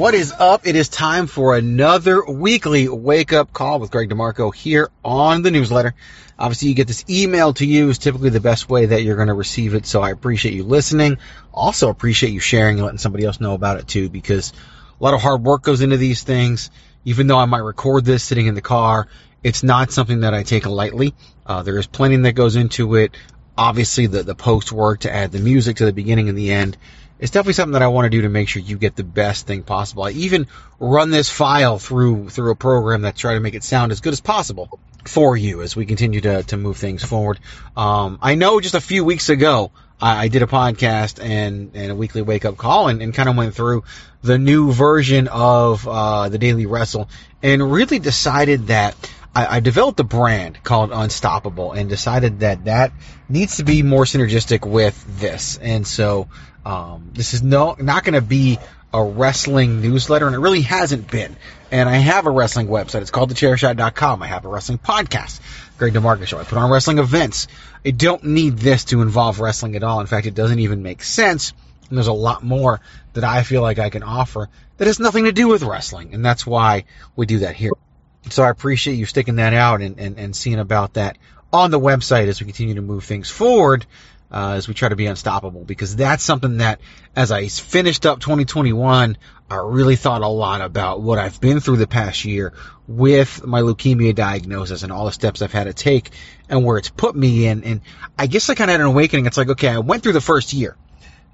What is up? It is time for another weekly wake up call with Greg DeMarco here on the newsletter. Obviously, you get this email to you is typically the best way that you're going to receive it. So I appreciate you listening. Also appreciate you sharing and letting somebody else know about it too, because a lot of hard work goes into these things. Even though I might record this sitting in the car, it's not something that I take lightly. Uh, there is planning that goes into it. Obviously, the, the post work to add the music to the beginning and the end. It's definitely something that I want to do to make sure you get the best thing possible. I even run this file through through a program that try to make it sound as good as possible for you as we continue to, to move things forward. Um, I know just a few weeks ago I, I did a podcast and, and a weekly wake up call and, and kind of went through the new version of uh, the Daily Wrestle and really decided that I, I developed a brand called Unstoppable and decided that that needs to be more synergistic with this. And so um, this is no not going to be a wrestling newsletter, and it really hasn't been. And I have a wrestling website. It's called thechairshot.com. I have a wrestling podcast, Greg DeMarco Show. I put on wrestling events. I don't need this to involve wrestling at all. In fact, it doesn't even make sense. And there's a lot more that I feel like I can offer that has nothing to do with wrestling. And that's why we do that here. So I appreciate you sticking that out and, and, and seeing about that on the website as we continue to move things forward, uh, as we try to be unstoppable. Because that's something that, as I finished up 2021, I really thought a lot about what I've been through the past year with my leukemia diagnosis and all the steps I've had to take and where it's put me in. And I guess I kind of had an awakening. It's like, okay, I went through the first year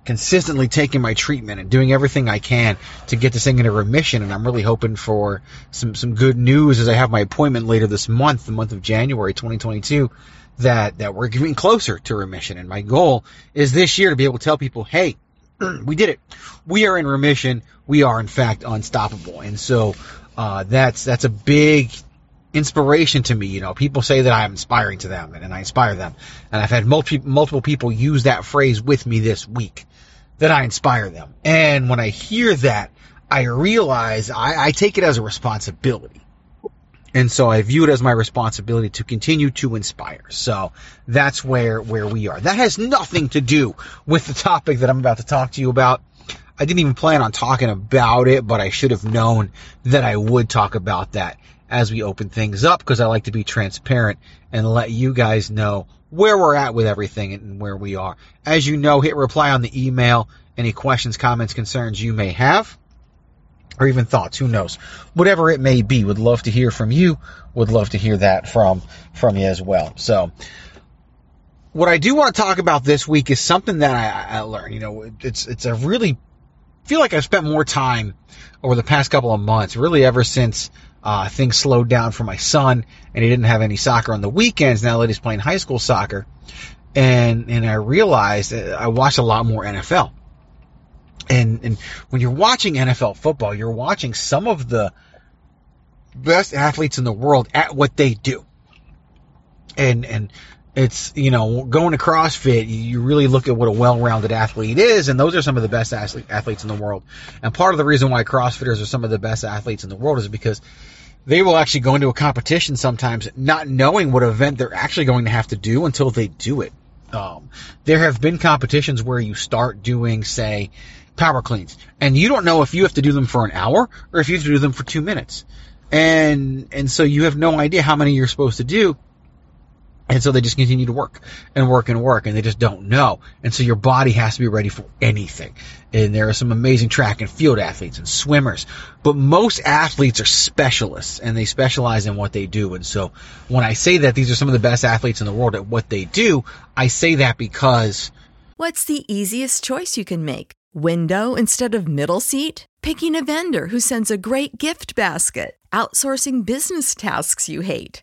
consistently taking my treatment and doing everything I can to get this thing into remission. And I'm really hoping for some, some good news as I have my appointment later this month, the month of January 2022, that, that we're getting closer to remission. And my goal is this year to be able to tell people, hey, we did it. We are in remission. We are in fact unstoppable. And so, uh, that's, that's a big inspiration to me. You know, people say that I'm inspiring to them and I inspire them. And I've had multi- multiple people use that phrase with me this week that I inspire them. And when I hear that, I realize I, I take it as a responsibility. And so I view it as my responsibility to continue to inspire. So that's where, where we are. That has nothing to do with the topic that I'm about to talk to you about. I didn't even plan on talking about it, but I should have known that I would talk about that as we open things up because I like to be transparent and let you guys know where we're at with everything and where we are. As you know, hit reply on the email, any questions, comments, concerns you may have, or even thoughts, who knows. Whatever it may be, would love to hear from you, would love to hear that from, from you as well. So, what I do want to talk about this week is something that I, I learned. You know, it's, it's a really, feel like I've spent more time over the past couple of months, really ever since uh, things slowed down for my son, and he didn't have any soccer on the weekends now that he's playing high school soccer. And and I realized I watched a lot more NFL. And and when you're watching NFL football, you're watching some of the best athletes in the world at what they do. And and it's you know going to CrossFit, you really look at what a well-rounded athlete is, and those are some of the best athletes in the world. And part of the reason why CrossFitters are some of the best athletes in the world is because they will actually go into a competition sometimes not knowing what event they're actually going to have to do until they do it. Um, there have been competitions where you start doing, say, power cleans, and you don't know if you have to do them for an hour or if you have to do them for two minutes. And, and so you have no idea how many you're supposed to do. And so they just continue to work and work and work and they just don't know. And so your body has to be ready for anything. And there are some amazing track and field athletes and swimmers, but most athletes are specialists and they specialize in what they do. And so when I say that these are some of the best athletes in the world at what they do, I say that because What's the easiest choice you can make? Window instead of middle seat? Picking a vendor who sends a great gift basket? Outsourcing business tasks you hate?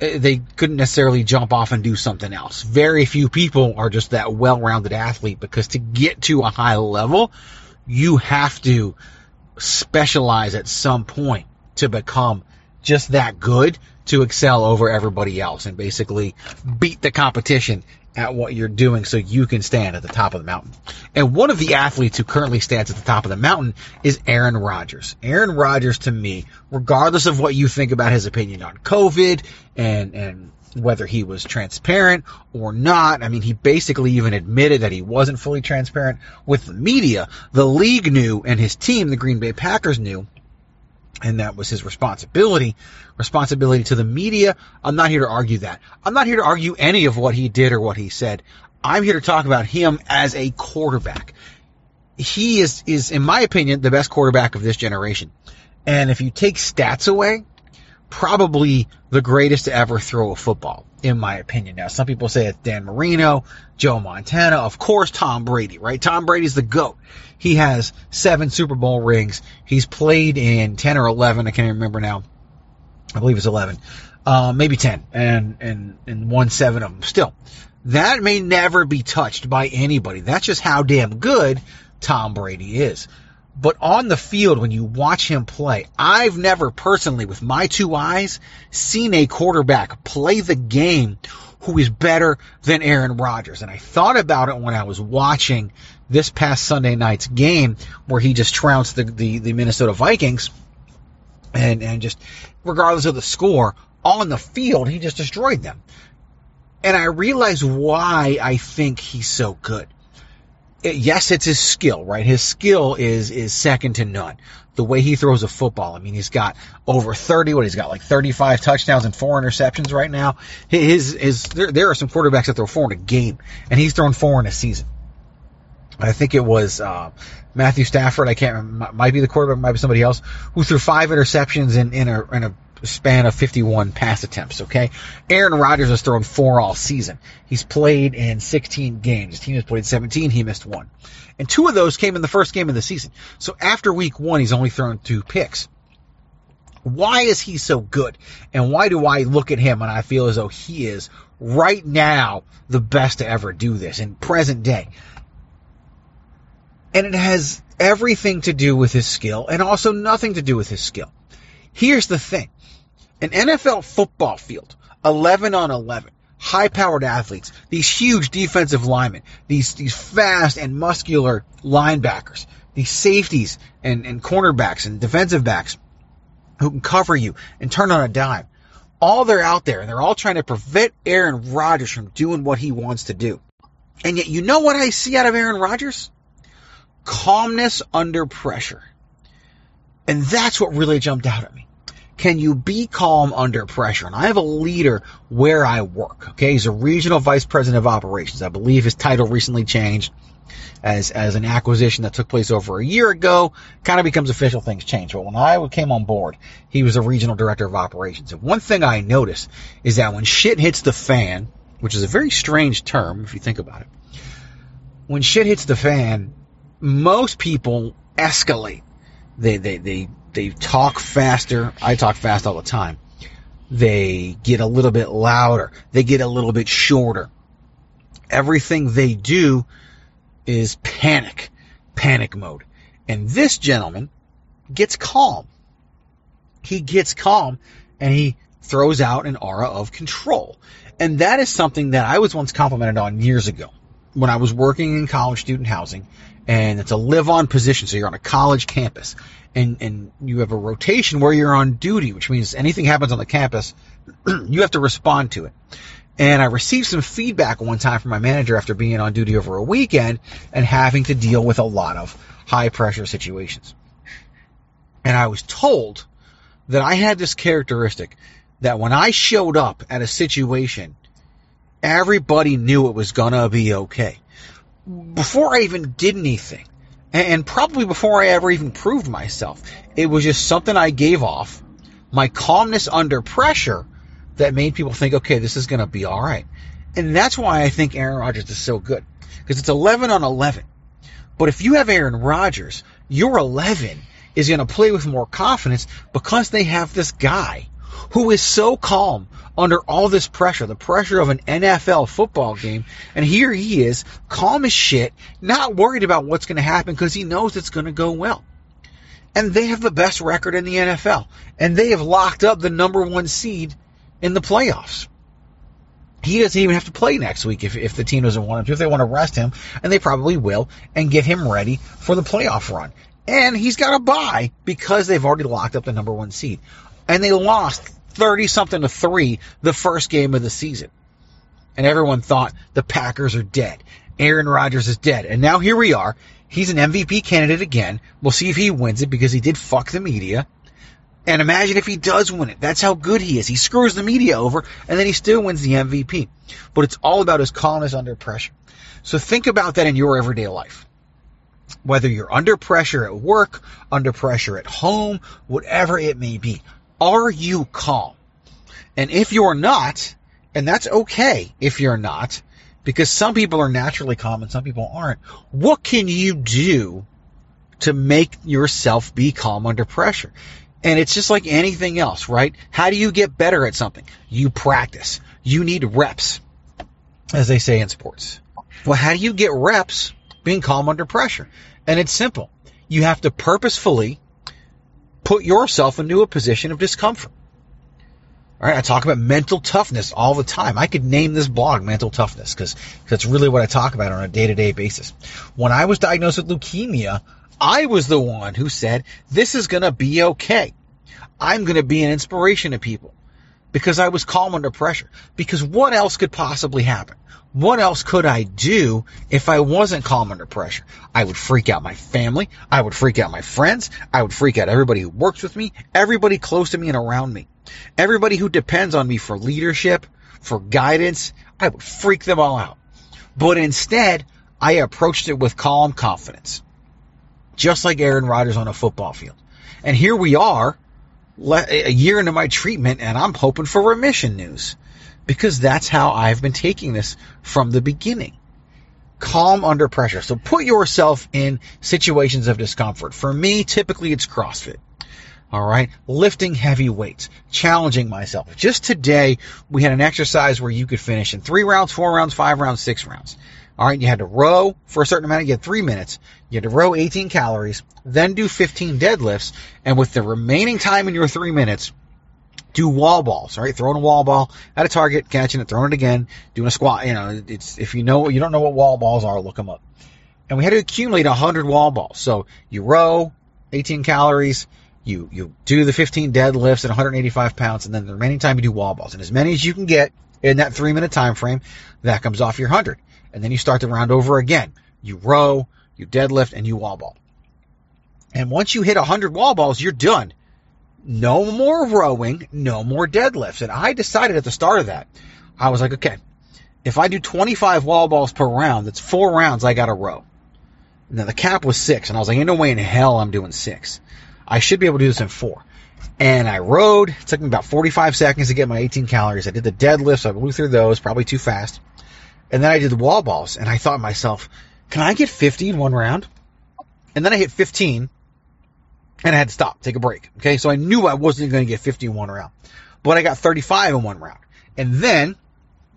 Uh, They couldn't necessarily jump off and do something else. Very few people are just that well-rounded athlete because to get to a high level, you have to specialize at some point to become just that good to excel over everybody else and basically beat the competition at what you're doing so you can stand at the top of the mountain. And one of the athletes who currently stands at the top of the mountain is Aaron Rodgers. Aaron Rodgers to me, regardless of what you think about his opinion on COVID and, and whether he was transparent or not. I mean, he basically even admitted that he wasn't fully transparent with the media. The league knew and his team, the Green Bay Packers knew and that was his responsibility. Responsibility to the media. I'm not here to argue that. I'm not here to argue any of what he did or what he said. I'm here to talk about him as a quarterback. He is, is, in my opinion, the best quarterback of this generation. And if you take stats away, probably the greatest to ever throw a football, in my opinion. Now, some people say it's Dan Marino, Joe Montana, of course Tom Brady, right? Tom Brady's the GOAT. He has seven Super Bowl rings. He's played in 10 or 11, I can't remember now. I believe it's 11. Uh, maybe 10, and, and, and won seven of them. Still, that may never be touched by anybody. That's just how damn good Tom Brady is. But on the field, when you watch him play, I've never personally, with my two eyes, seen a quarterback play the game who is better than Aaron Rodgers. And I thought about it when I was watching this past Sunday night's game where he just trounced the, the, the Minnesota Vikings and, and just, regardless of the score, on the field, he just destroyed them. And I realized why I think he's so good yes, it's his skill, right? His skill is is second to none. The way he throws a football. I mean, he's got over 30. What he's got like 35 touchdowns and four interceptions right now. His his there, there are some quarterbacks that throw four in a game, and he's thrown four in a season. I think it was uh, Matthew Stafford. I can't remember. Might be the quarterback. Might be somebody else who threw five interceptions in in a in a span of 51 pass attempts, okay? Aaron Rodgers has thrown four all season. He's played in 16 games. His team has played 17. He missed one. And two of those came in the first game of the season. So after week one, he's only thrown two picks. Why is he so good? And why do I look at him and I feel as though he is right now the best to ever do this in present day? And it has everything to do with his skill and also nothing to do with his skill. Here's the thing. An NFL football field, 11 on 11, high powered athletes, these huge defensive linemen, these, these fast and muscular linebackers, these safeties and, and cornerbacks and defensive backs who can cover you and turn on a dime. All they're out there and they're all trying to prevent Aaron Rodgers from doing what he wants to do. And yet, you know what I see out of Aaron Rodgers? Calmness under pressure. And that's what really jumped out at me. Can you be calm under pressure? And I have a leader where I work. Okay. He's a regional vice president of operations. I believe his title recently changed as, as an acquisition that took place over a year ago. Kind of becomes official. Things change. But when I came on board, he was a regional director of operations. And one thing I noticed is that when shit hits the fan, which is a very strange term if you think about it, when shit hits the fan, most people escalate. They, they, they, they talk faster. I talk fast all the time. They get a little bit louder. They get a little bit shorter. Everything they do is panic, panic mode. And this gentleman gets calm. He gets calm and he throws out an aura of control. And that is something that I was once complimented on years ago when I was working in college student housing and it's a live on position. So you're on a college campus and, and you have a rotation where you're on duty, which means anything happens on the campus, you have to respond to it. And I received some feedback one time from my manager after being on duty over a weekend and having to deal with a lot of high pressure situations. And I was told that I had this characteristic that when I showed up at a situation, everybody knew it was gonna be okay. Before I even did anything, and probably before I ever even proved myself, it was just something I gave off. My calmness under pressure that made people think, okay, this is gonna be alright. And that's why I think Aaron Rodgers is so good. Because it's 11 on 11. But if you have Aaron Rodgers, your 11 is going to play with more confidence because they have this guy who is so calm under all this pressure, the pressure of an NFL football game. And here he is, calm as shit, not worried about what's going to happen because he knows it's going to go well. And they have the best record in the NFL. And they have locked up the number one seed in the playoffs. He doesn't even have to play next week if, if the team doesn't want him to. If they want to rest him, and they probably will, and get him ready for the playoff run. And he's got a bye because they've already locked up the number one seed. And they lost 30 something to three the first game of the season. And everyone thought the Packers are dead. Aaron Rodgers is dead. And now here we are. He's an MVP candidate again. We'll see if he wins it because he did fuck the media. And imagine if he does win it. That's how good he is. He screws the media over and then he still wins the MVP. But it's all about his calmness under pressure. So think about that in your everyday life. Whether you're under pressure at work, under pressure at home, whatever it may be. Are you calm? And if you're not, and that's okay if you're not, because some people are naturally calm and some people aren't, what can you do to make yourself be calm under pressure? And it's just like anything else, right? How do you get better at something? You practice. You need reps, as they say in sports. Well, how do you get reps being calm under pressure? And it's simple. You have to purposefully put yourself into a position of discomfort. All right, I talk about mental toughness all the time. I could name this blog mental toughness because that's really what I talk about on a day to day basis. When I was diagnosed with leukemia, I was the one who said, this is going to be okay. I'm going to be an inspiration to people because I was calm under pressure. Because what else could possibly happen? What else could I do if I wasn't calm under pressure? I would freak out my family. I would freak out my friends. I would freak out everybody who works with me, everybody close to me and around me, everybody who depends on me for leadership, for guidance. I would freak them all out. But instead, I approached it with calm confidence just like Aaron Rodgers on a football field. And here we are, a year into my treatment, and I'm hoping for remission news because that's how I've been taking this from the beginning. Calm under pressure. So put yourself in situations of discomfort. For me, typically it's CrossFit. All right. Lifting heavy weights, challenging myself. Just today, we had an exercise where you could finish in three rounds, four rounds, five rounds, six rounds. All right, you had to row for a certain amount. You had three minutes. You had to row 18 calories, then do 15 deadlifts, and with the remaining time in your three minutes, do wall balls. All right, throwing a wall ball at a target, catching it, throwing it again, doing a squat. You know, it's if you know you don't know what wall balls are, look them up. And we had to accumulate 100 wall balls. So you row 18 calories. You, you do the 15 deadlifts at 185 pounds and then the remaining time you do wall balls and as many as you can get in that three minute time frame, that comes off your 100 and then you start the round over again. You row, you deadlift, and you wall ball. And once you hit 100 wall balls, you're done. no more rowing, no more deadlifts. And I decided at the start of that, I was like, okay, if I do 25 wall balls per round, that's four rounds I got to row. Now the cap was six, and I was like, ain't no way in hell I'm doing six. I should be able to do this in four. And I rowed. It took me about 45 seconds to get my 18 calories. I did the deadlifts. I blew through those, probably too fast. And then I did the wall balls, and I thought to myself, can I get 50 in one round? And then I hit 15, and I had to stop, take a break. Okay, so I knew I wasn't going to get 50 in one round, but I got 35 in one round. And then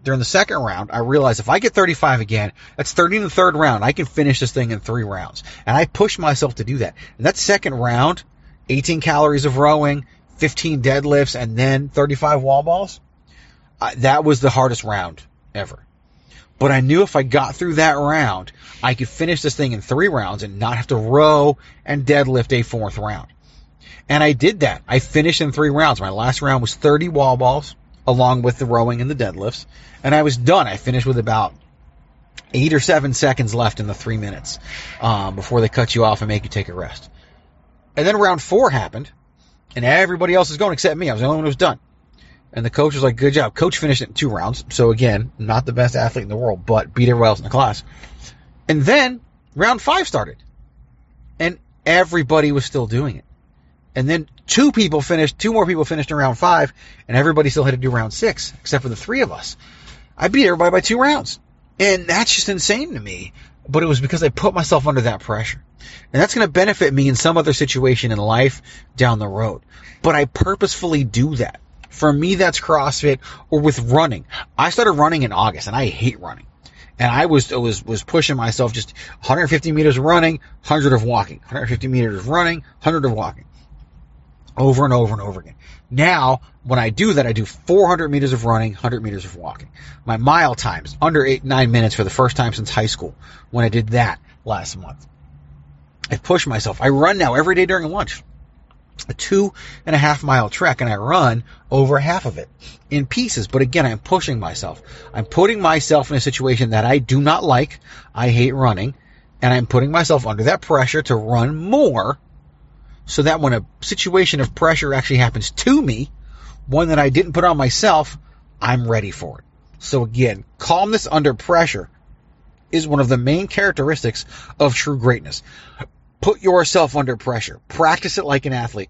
during the second round, I realized if I get 35 again, that's 30 in the third round. I can finish this thing in three rounds. And I pushed myself to do that. And that second round, 18 calories of rowing, 15 deadlifts, and then 35 wall balls, uh, that was the hardest round ever. But I knew if I got through that round, I could finish this thing in three rounds and not have to row and deadlift a fourth round. And I did that. I finished in three rounds. My last round was 30 wall balls along with the rowing and the deadlifts. And I was done. I finished with about eight or seven seconds left in the three minutes um, before they cut you off and make you take a rest. And then round four happened, and everybody else is going except me. I was the only one who was done. And the coach was like, good job. Coach finished it in two rounds. So again, not the best athlete in the world, but beat everybody else in the class. And then round five started. And everybody was still doing it. And then two people finished, two more people finished in round five, and everybody still had to do round six, except for the three of us. I beat everybody by two rounds. And that's just insane to me. But it was because I put myself under that pressure. And that's going to benefit me in some other situation in life down the road. But I purposefully do that. For me, that's CrossFit or with running. I started running in August and I hate running. And I was, was, was pushing myself just 150 meters of running, 100 of walking, 150 meters of running, 100 of walking. Over and over and over again. Now, when I do that, I do 400 meters of running, 100 meters of walking. My mile times under eight, nine minutes for the first time since high school when I did that last month. I push myself. I run now every day during lunch. A two and a half mile trek and I run over half of it in pieces. But again, I'm pushing myself. I'm putting myself in a situation that I do not like. I hate running and I'm putting myself under that pressure to run more so that when a situation of pressure actually happens to me, one that I didn't put on myself, I'm ready for it. So again, calmness under pressure is one of the main characteristics of true greatness. Put yourself under pressure. Practice it like an athlete.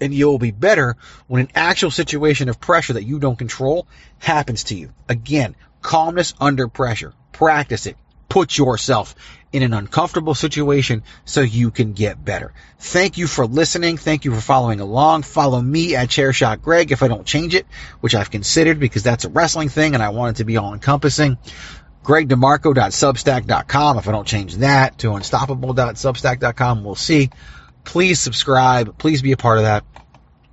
And you'll be better when an actual situation of pressure that you don't control happens to you. Again, calmness under pressure. Practice it. Put yourself in an uncomfortable situation so you can get better. Thank you for listening. Thank you for following along. Follow me at Chairshot Greg if I don't change it, which I've considered because that's a wrestling thing and I want it to be all encompassing. GregDeMarco.substack.com if I don't change that to unstoppable.substack.com. We'll see. Please subscribe. Please be a part of that.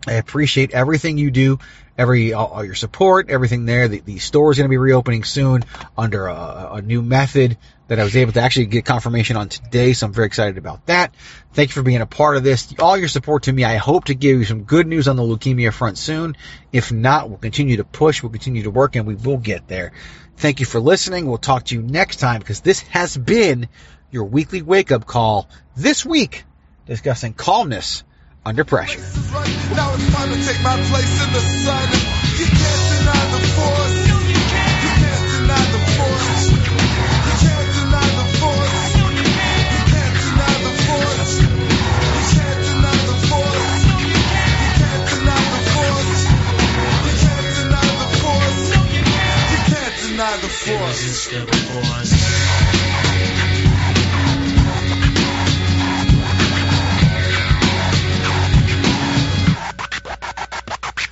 I appreciate everything you do, every all, all your support, everything there. The, the store is going to be reopening soon under a, a new method that I was able to actually get confirmation on today, so I'm very excited about that. Thank you for being a part of this. All your support to me. I hope to give you some good news on the leukemia front soon. If not, we'll continue to push, we'll continue to work, and we will get there. Thank you for listening. We'll talk to you next time because this has been your weekly wake up call this week discussing calmness under pressure. Force.